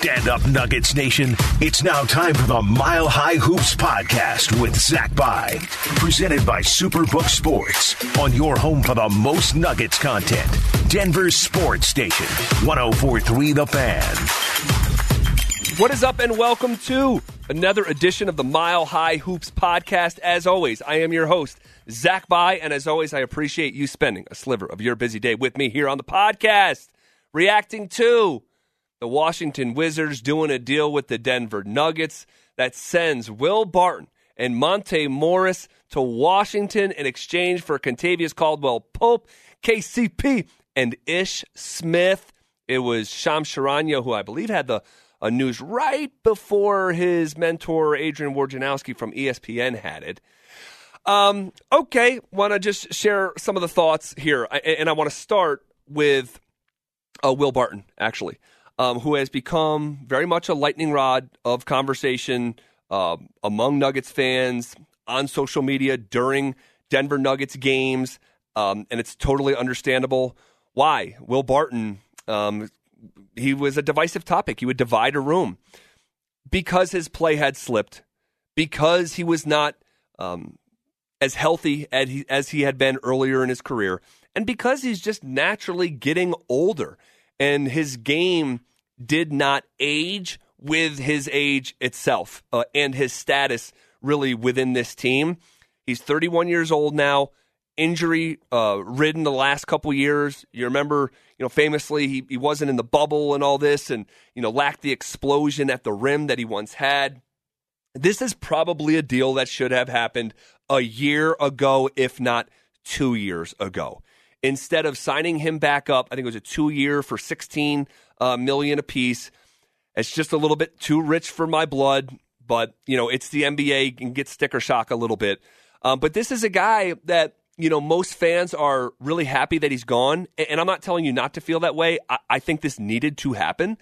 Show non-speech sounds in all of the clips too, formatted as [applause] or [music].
Stand up, Nuggets Nation. It's now time for the Mile High Hoops podcast with Zach By, presented by Superbook Sports on your home for the most Nuggets content. Denver Sports Station, 1043 The Fan. What is up, and welcome to another edition of the Mile High Hoops podcast. As always, I am your host, Zach By, and as always, I appreciate you spending a sliver of your busy day with me here on the podcast, reacting to the Washington Wizards doing a deal with the Denver Nuggets that sends Will Barton and Monte Morris to Washington in exchange for Kentavious Caldwell Pope, KCP, and Ish Smith. It was Shams Charania, who I believe had the uh, news right before his mentor, Adrian Wojnarowski from ESPN, had it. Um, okay, want to just share some of the thoughts here. I, and I want to start with uh, Will Barton, actually um, who has become very much a lightning rod of conversation uh, among Nuggets fans on social media during Denver Nuggets games. Um, and it's totally understandable why. Will Barton, um, he was a divisive topic. He would divide a room because his play had slipped, because he was not um, as healthy as he, as he had been earlier in his career, and because he's just naturally getting older and his game did not age with his age itself uh, and his status really within this team. He's 31 years old now, injury uh, ridden the last couple years. You remember, you know, famously he, he wasn't in the bubble and all this, and you know lacked the explosion at the rim that he once had. This is probably a deal that should have happened a year ago, if not two years ago. Instead of signing him back up, I think it was a two year for 16 uh, million apiece. It's just a little bit too rich for my blood, but you know it's the NBA can get sticker shock a little bit. Um, but this is a guy that you know most fans are really happy that he's gone, and I'm not telling you not to feel that way. I, I think this needed to happen,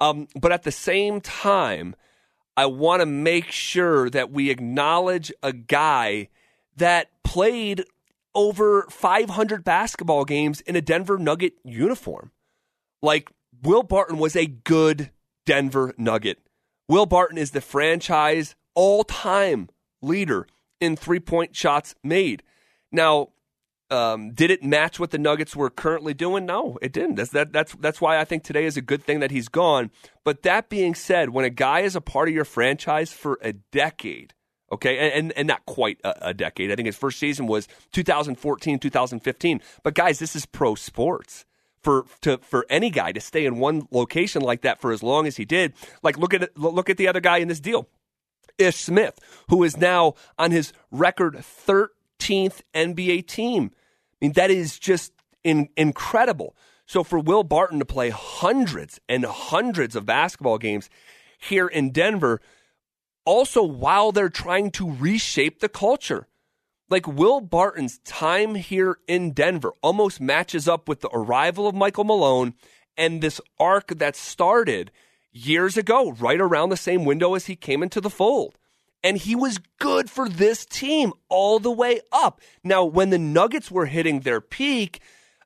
um, but at the same time, I want to make sure that we acknowledge a guy that played over 500 basketball games in a Denver Nugget uniform. Like Will Barton was a good Denver Nugget. Will Barton is the franchise all time leader in three point shots made. Now, um, did it match what the Nuggets were currently doing? No, it didn't. That's, that, that's, that's why I think today is a good thing that he's gone. But that being said, when a guy is a part of your franchise for a decade, okay, and, and, and not quite a, a decade, I think his first season was 2014, 2015. But guys, this is pro sports for to for any guy to stay in one location like that for as long as he did. Like look at look at the other guy in this deal, Ish Smith, who is now on his record 13th NBA team. I mean that is just in, incredible. So for Will Barton to play hundreds and hundreds of basketball games here in Denver, also while they're trying to reshape the culture like Will Barton's time here in Denver almost matches up with the arrival of Michael Malone and this arc that started years ago, right around the same window as he came into the fold. And he was good for this team all the way up. Now, when the Nuggets were hitting their peak,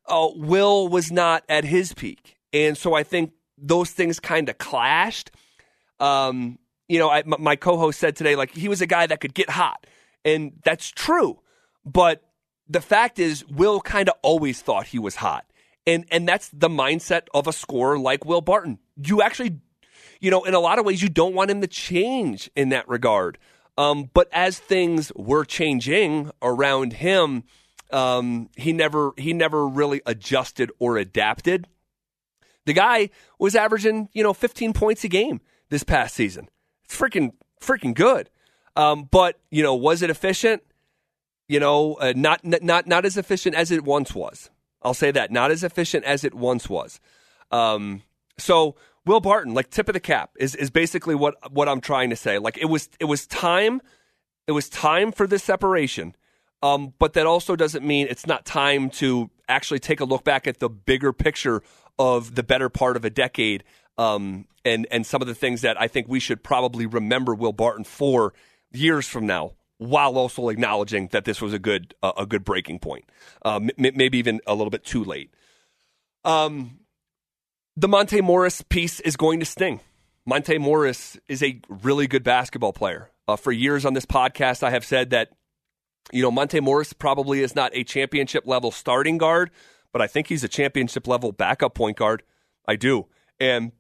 uh, Will was not at his peak. And so I think those things kind of clashed. Um, you know, I, my co host said today, like, he was a guy that could get hot and that's true. But the fact is, Will kind of always thought he was hot. And, and that's the mindset of a scorer like Will Barton. You actually, you know, in a lot of ways, you don't want him to change in that regard. Um, but as things were changing around him, um, he never he never really adjusted or adapted. The guy was averaging, you know, 15 points a game this past season. It's freaking freaking good. Um, but you know, was it efficient? You know, uh, not not not as efficient as it once was. I'll say that not as efficient as it once was. Um, so Will Barton, like tip of the cap, is is basically what what I'm trying to say. Like it was it was time, it was time for this separation. Um, but that also doesn't mean it's not time to actually take a look back at the bigger picture of the better part of a decade um, and and some of the things that I think we should probably remember Will Barton for years from now while also acknowledging that this was a good uh, a good breaking point, uh, m- maybe even a little bit too late. Um, the Monte Morris piece is going to sting. Monte Morris is a really good basketball player. Uh, for years on this podcast, I have said that, you know, Monte Morris probably is not a championship level starting guard, but I think he's a championship level backup point guard. I do. And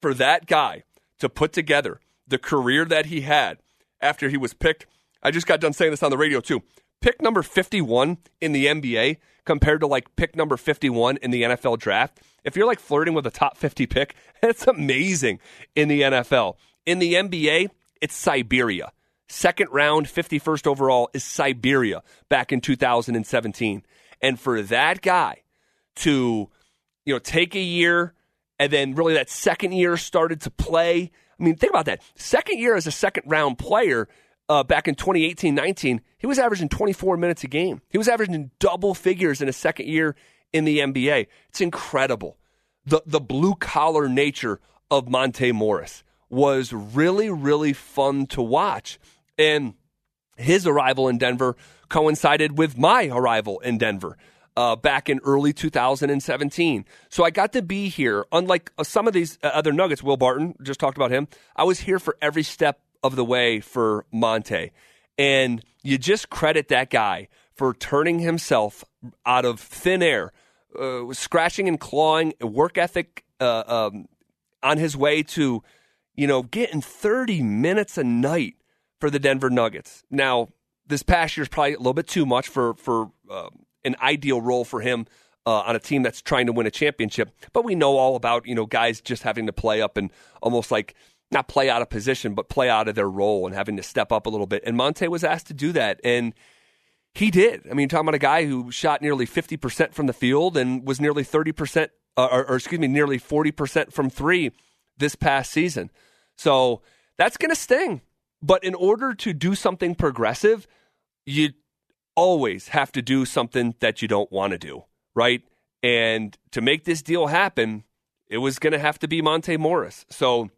for that guy to put together the career that he had after he was picked, I just got done saying this on the radio too. Pick number 51 in the NBA compared to like pick number 51 in the NFL draft. If you're like flirting with a top 50 pick, [laughs] it's amazing in the NFL. In the NBA, it's Siberia. Second round, 51st overall is Siberia back in 2017. And for that guy to, you know, take a year and then really that second year started to play. I mean, think about that. Second year as a second round player uh, back in 2018 19, he was averaging 24 minutes a game. He was averaging double figures in his second year in the NBA. It's incredible. The, the blue collar nature of Monte Morris was really, really fun to watch. And his arrival in Denver coincided with my arrival in Denver. Uh, back in early 2017. So I got to be here. Unlike uh, some of these uh, other Nuggets, Will Barton just talked about him. I was here for every step of the way for Monte. And you just credit that guy for turning himself out of thin air, uh, scratching and clawing, work ethic uh, um, on his way to, you know, getting 30 minutes a night for the Denver Nuggets. Now, this past year is probably a little bit too much for for uh, an ideal role for him uh, on a team that's trying to win a championship. But we know all about you know guys just having to play up and almost like not play out of position, but play out of their role and having to step up a little bit. And Monte was asked to do that, and he did. I mean, talking about a guy who shot nearly 50% from the field and was nearly 30%, uh, or, or excuse me, nearly 40% from three this past season. So that's going to sting. But in order to do something progressive, you always have to do something that you don't want to do, right? And to make this deal happen, it was going to have to be Monte Morris. So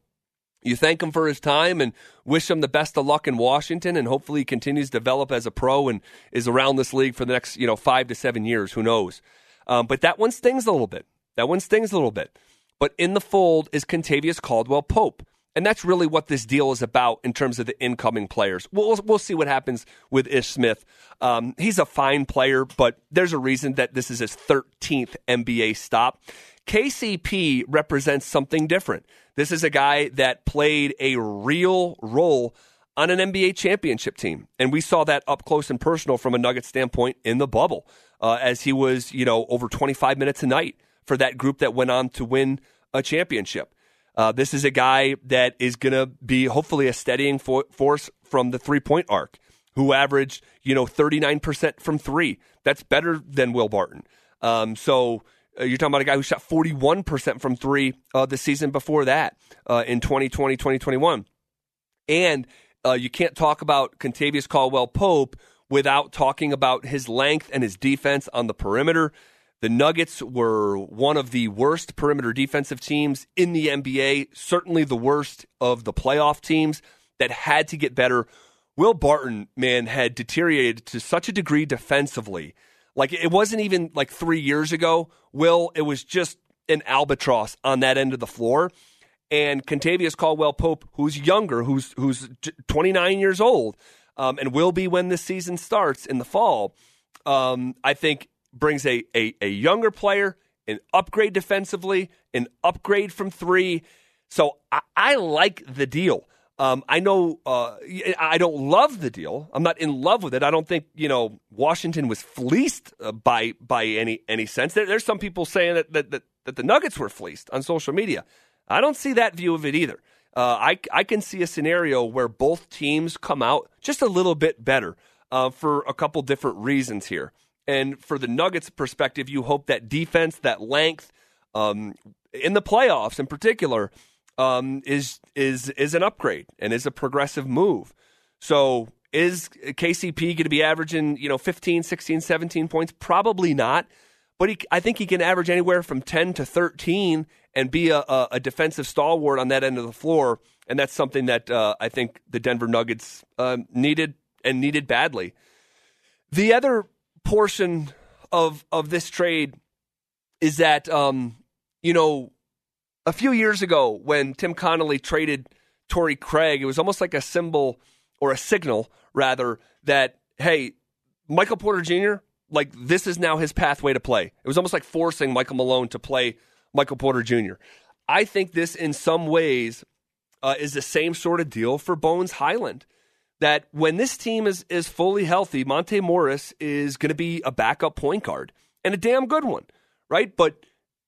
you thank him for his time and wish him the best of luck in Washington, and hopefully he continues to develop as a pro and is around this league for the next you know five to seven years. Who knows? Um, but that one stings a little bit. That one stings a little bit. But in the fold is Kentavious Caldwell Pope. And that's really what this deal is about in terms of the incoming players. We'll, we'll see what happens with Ish Smith. Um, he's a fine player, but there's a reason that this is his 13th NBA stop. KCP represents something different. This is a guy that played a real role on an NBA championship team. And we saw that up close and personal from a Nugget standpoint in the bubble uh, as he was, you know, over 25 minutes a night for that group that went on to win a championship. Uh, this is a guy that is going to be hopefully a steadying for- force from the three point arc, who averaged, you know, 39% from three. That's better than Will Barton. Um, so uh, you're talking about a guy who shot 41% from three uh, the season before that uh, in 2020, 2021. And uh, you can't talk about Kentavious Caldwell Pope without talking about his length and his defense on the perimeter. The Nuggets were one of the worst perimeter defensive teams in the NBA, certainly the worst of the playoff teams that had to get better. Will Barton, man, had deteriorated to such a degree defensively like it wasn't even like three years ago, Will. It was just an albatross on that end of the floor. And Kentavious Caldwell Pope, who's younger, who's who's 29 years old, um, and will be when this season starts in the fall, um, I think brings a, a, a younger player, an upgrade defensively, an upgrade from three. So I, I like the deal. Um, I know uh, I don't love the deal. I'm not in love with it. I don't think you know Washington was fleeced uh, by by any any sense. There, there's some people saying that, that, that that the Nuggets were fleeced on social media. I don't see that view of it either. Uh, I I can see a scenario where both teams come out just a little bit better uh, for a couple different reasons here. And for the Nuggets' perspective, you hope that defense, that length, um, in the playoffs in particular um, is is is an upgrade and is a progressive move. So is KCP going to be averaging, you know, 15, 16, 17 points? Probably not. But he, I think he can average anywhere from 10 to 13 and be a, a, defensive stalwart on that end of the floor. And that's something that uh, I think the Denver Nuggets uh, needed and needed badly. The other portion of of this trade is that um, you know a few years ago when Tim Connolly traded Torrey Craig, it was almost like a symbol or a signal, rather, that, hey, Michael Porter Jr., like this is now his pathway to play. It was almost like forcing Michael Malone to play Michael Porter Jr. I think this, in some ways, uh, is the same sort of deal for Bones Hyland. That when this team is is fully healthy, Monte Morris is going to be a backup point guard and a damn good one, right? But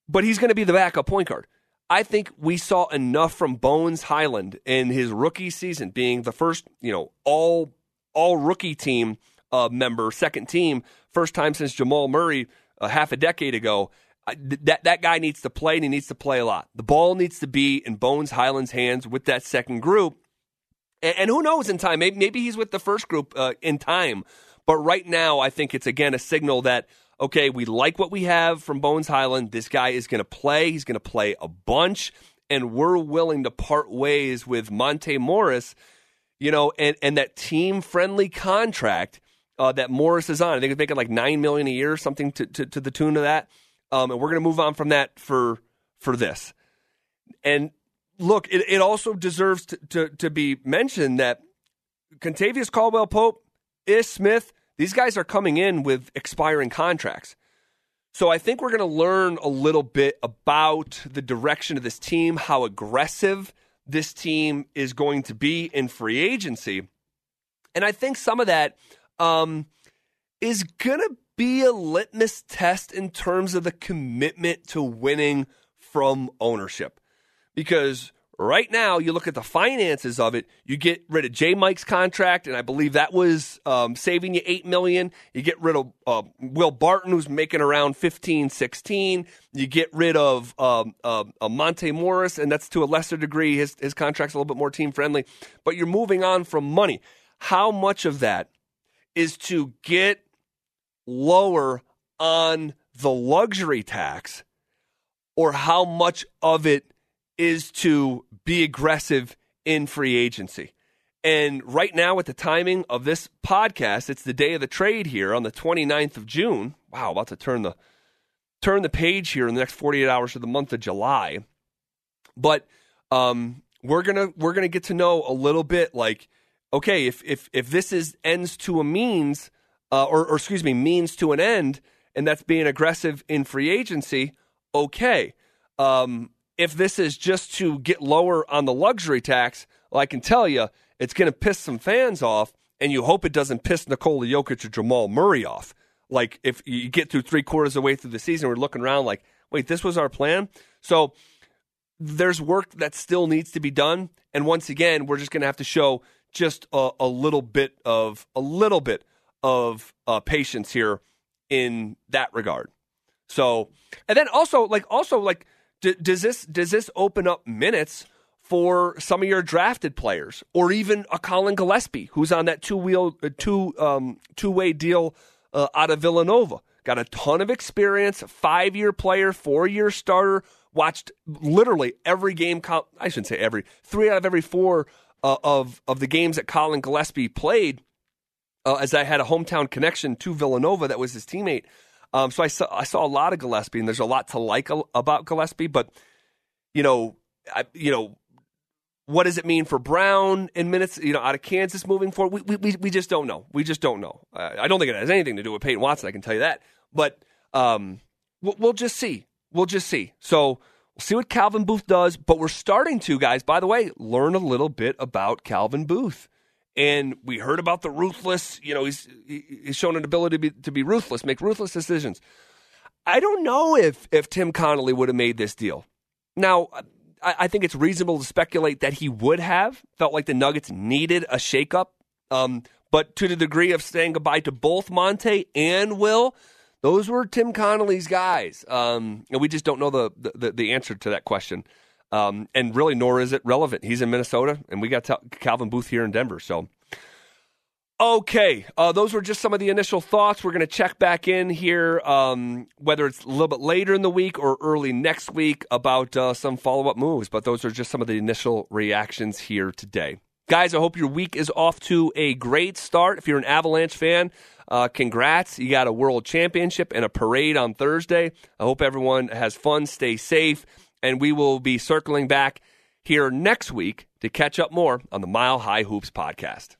but he's going to be the backup point guard. I think we saw enough from Bones Hyland in his rookie season, being the first, you know, all all rookie team uh, member, second team, first time since Jamal Murray uh, half a decade ago. that that guy needs to play, and he needs to play a lot. The ball needs to be in Bones Hyland's hands with that second group, and, and who knows in time? Maybe, maybe he's with the first group uh, in time. But right now, I think it's again a signal that okay, we like what we have from Bones Hyland. This guy is going to play. He's going to play a bunch, and we're willing to part ways with Monte Morris, you know, and, and that team friendly contract uh, that Morris is on. I think he's making like nine million a year, or something to, to, to the tune of that. Um, and we're going to move on from that for for this. And look, it, it also deserves to, to, to be mentioned that Kentavious Caldwell Pope, Ish Smith, these guys are coming in with expiring contracts. So I think we're going to learn a little bit about the direction of this team, how aggressive this team is going to be in free agency. And I think some of that um, is going to be a litmus test in terms of the commitment to winning from ownership. Because Right now, you look at the finances of it. You get rid of J. Mike's contract, and I believe that was um, saving you eight million. You get rid of uh, Will Barton, who's making around 15, 16. You get rid of um, uh, uh, Monte Morris, and that's to a lesser degree. His his contract's a little bit more team friendly, but you're moving on from money. How much of that is to get lower on the luxury tax, or how much of it is to be aggressive in free agency. And right now, with the timing of this podcast, it's the day of the trade here on the 29th of June. Wow, about to turn the turn the page here in the next 48 hours of the month of July. But um, we're gonna we're gonna get to know a little bit like, okay, if if if this is ends to a means, uh, or, or excuse me, means to an end, and that's being aggressive in free agency, okay. Um, if this is just to get lower on the luxury tax, well, I can tell you it's going to piss some fans off, and you hope it doesn't piss Nikola Jokic or Jamal Murray off. Like if you get through three quarters of the way through the season, we're looking around like, wait, this was our plan. So there's work that still needs to be done, and once again, we're just going to have to show just a, a, little bit of a little bit of uh, patience here in that regard. So, and then also like also like D- does this does this open up minutes for some of your drafted players, or even a Colin Gillespie who's on that two wheel uh, two um, two way deal uh, out of Villanova? Got a ton of experience, five year player, four year starter. Watched literally every game. I shouldn't say every three out of every four uh, of of the games that Colin Gillespie played. Uh, as I had a hometown connection to Villanova, that was his teammate. Um, so I saw I saw a lot of Gillespie, and there's a lot to like about Gillespie. But you know, I, you know, what does it mean for Braun in minutes? You know, out of Kansas moving forward, we we we just don't know. We just don't know. Uh, I don't think it has anything to do with Peyton Watson. I can tell you that. But um, we'll, we'll just see. We'll just see. So we'll see what Calvin Booth does. But we're starting to, guys. By the way, learn a little bit about Calvin Booth and we heard about the ruthless. You know, he's he's shown an ability to be, to be ruthless, make ruthless decisions. I don't know if if Tim Connolly would have made this deal. Now, I, I, think it's reasonable to speculate that he would have felt like the Nuggets needed a shakeup. Um, but to the degree of saying goodbye to both Monte and Will, those were Tim Connolly's guys, um, and we just don't know the, the the answer to that question. Um, and really, nor is it relevant. He's in Minnesota, and we got t- Calvin Booth here in Denver. So, okay, uh, those were just some of the initial thoughts. We're going to check back in here, um, whether it's a little bit later in the week or early next week, about uh, some follow up moves. But those are just some of the initial reactions here today. Guys, I hope your week is off to a great start. If you're an Avalanche fan, uh, congrats. You got a world championship and a parade on Thursday. I hope everyone has fun, stay safe and we will be circling back here next week to catch up more on the Mile High Hoops podcast.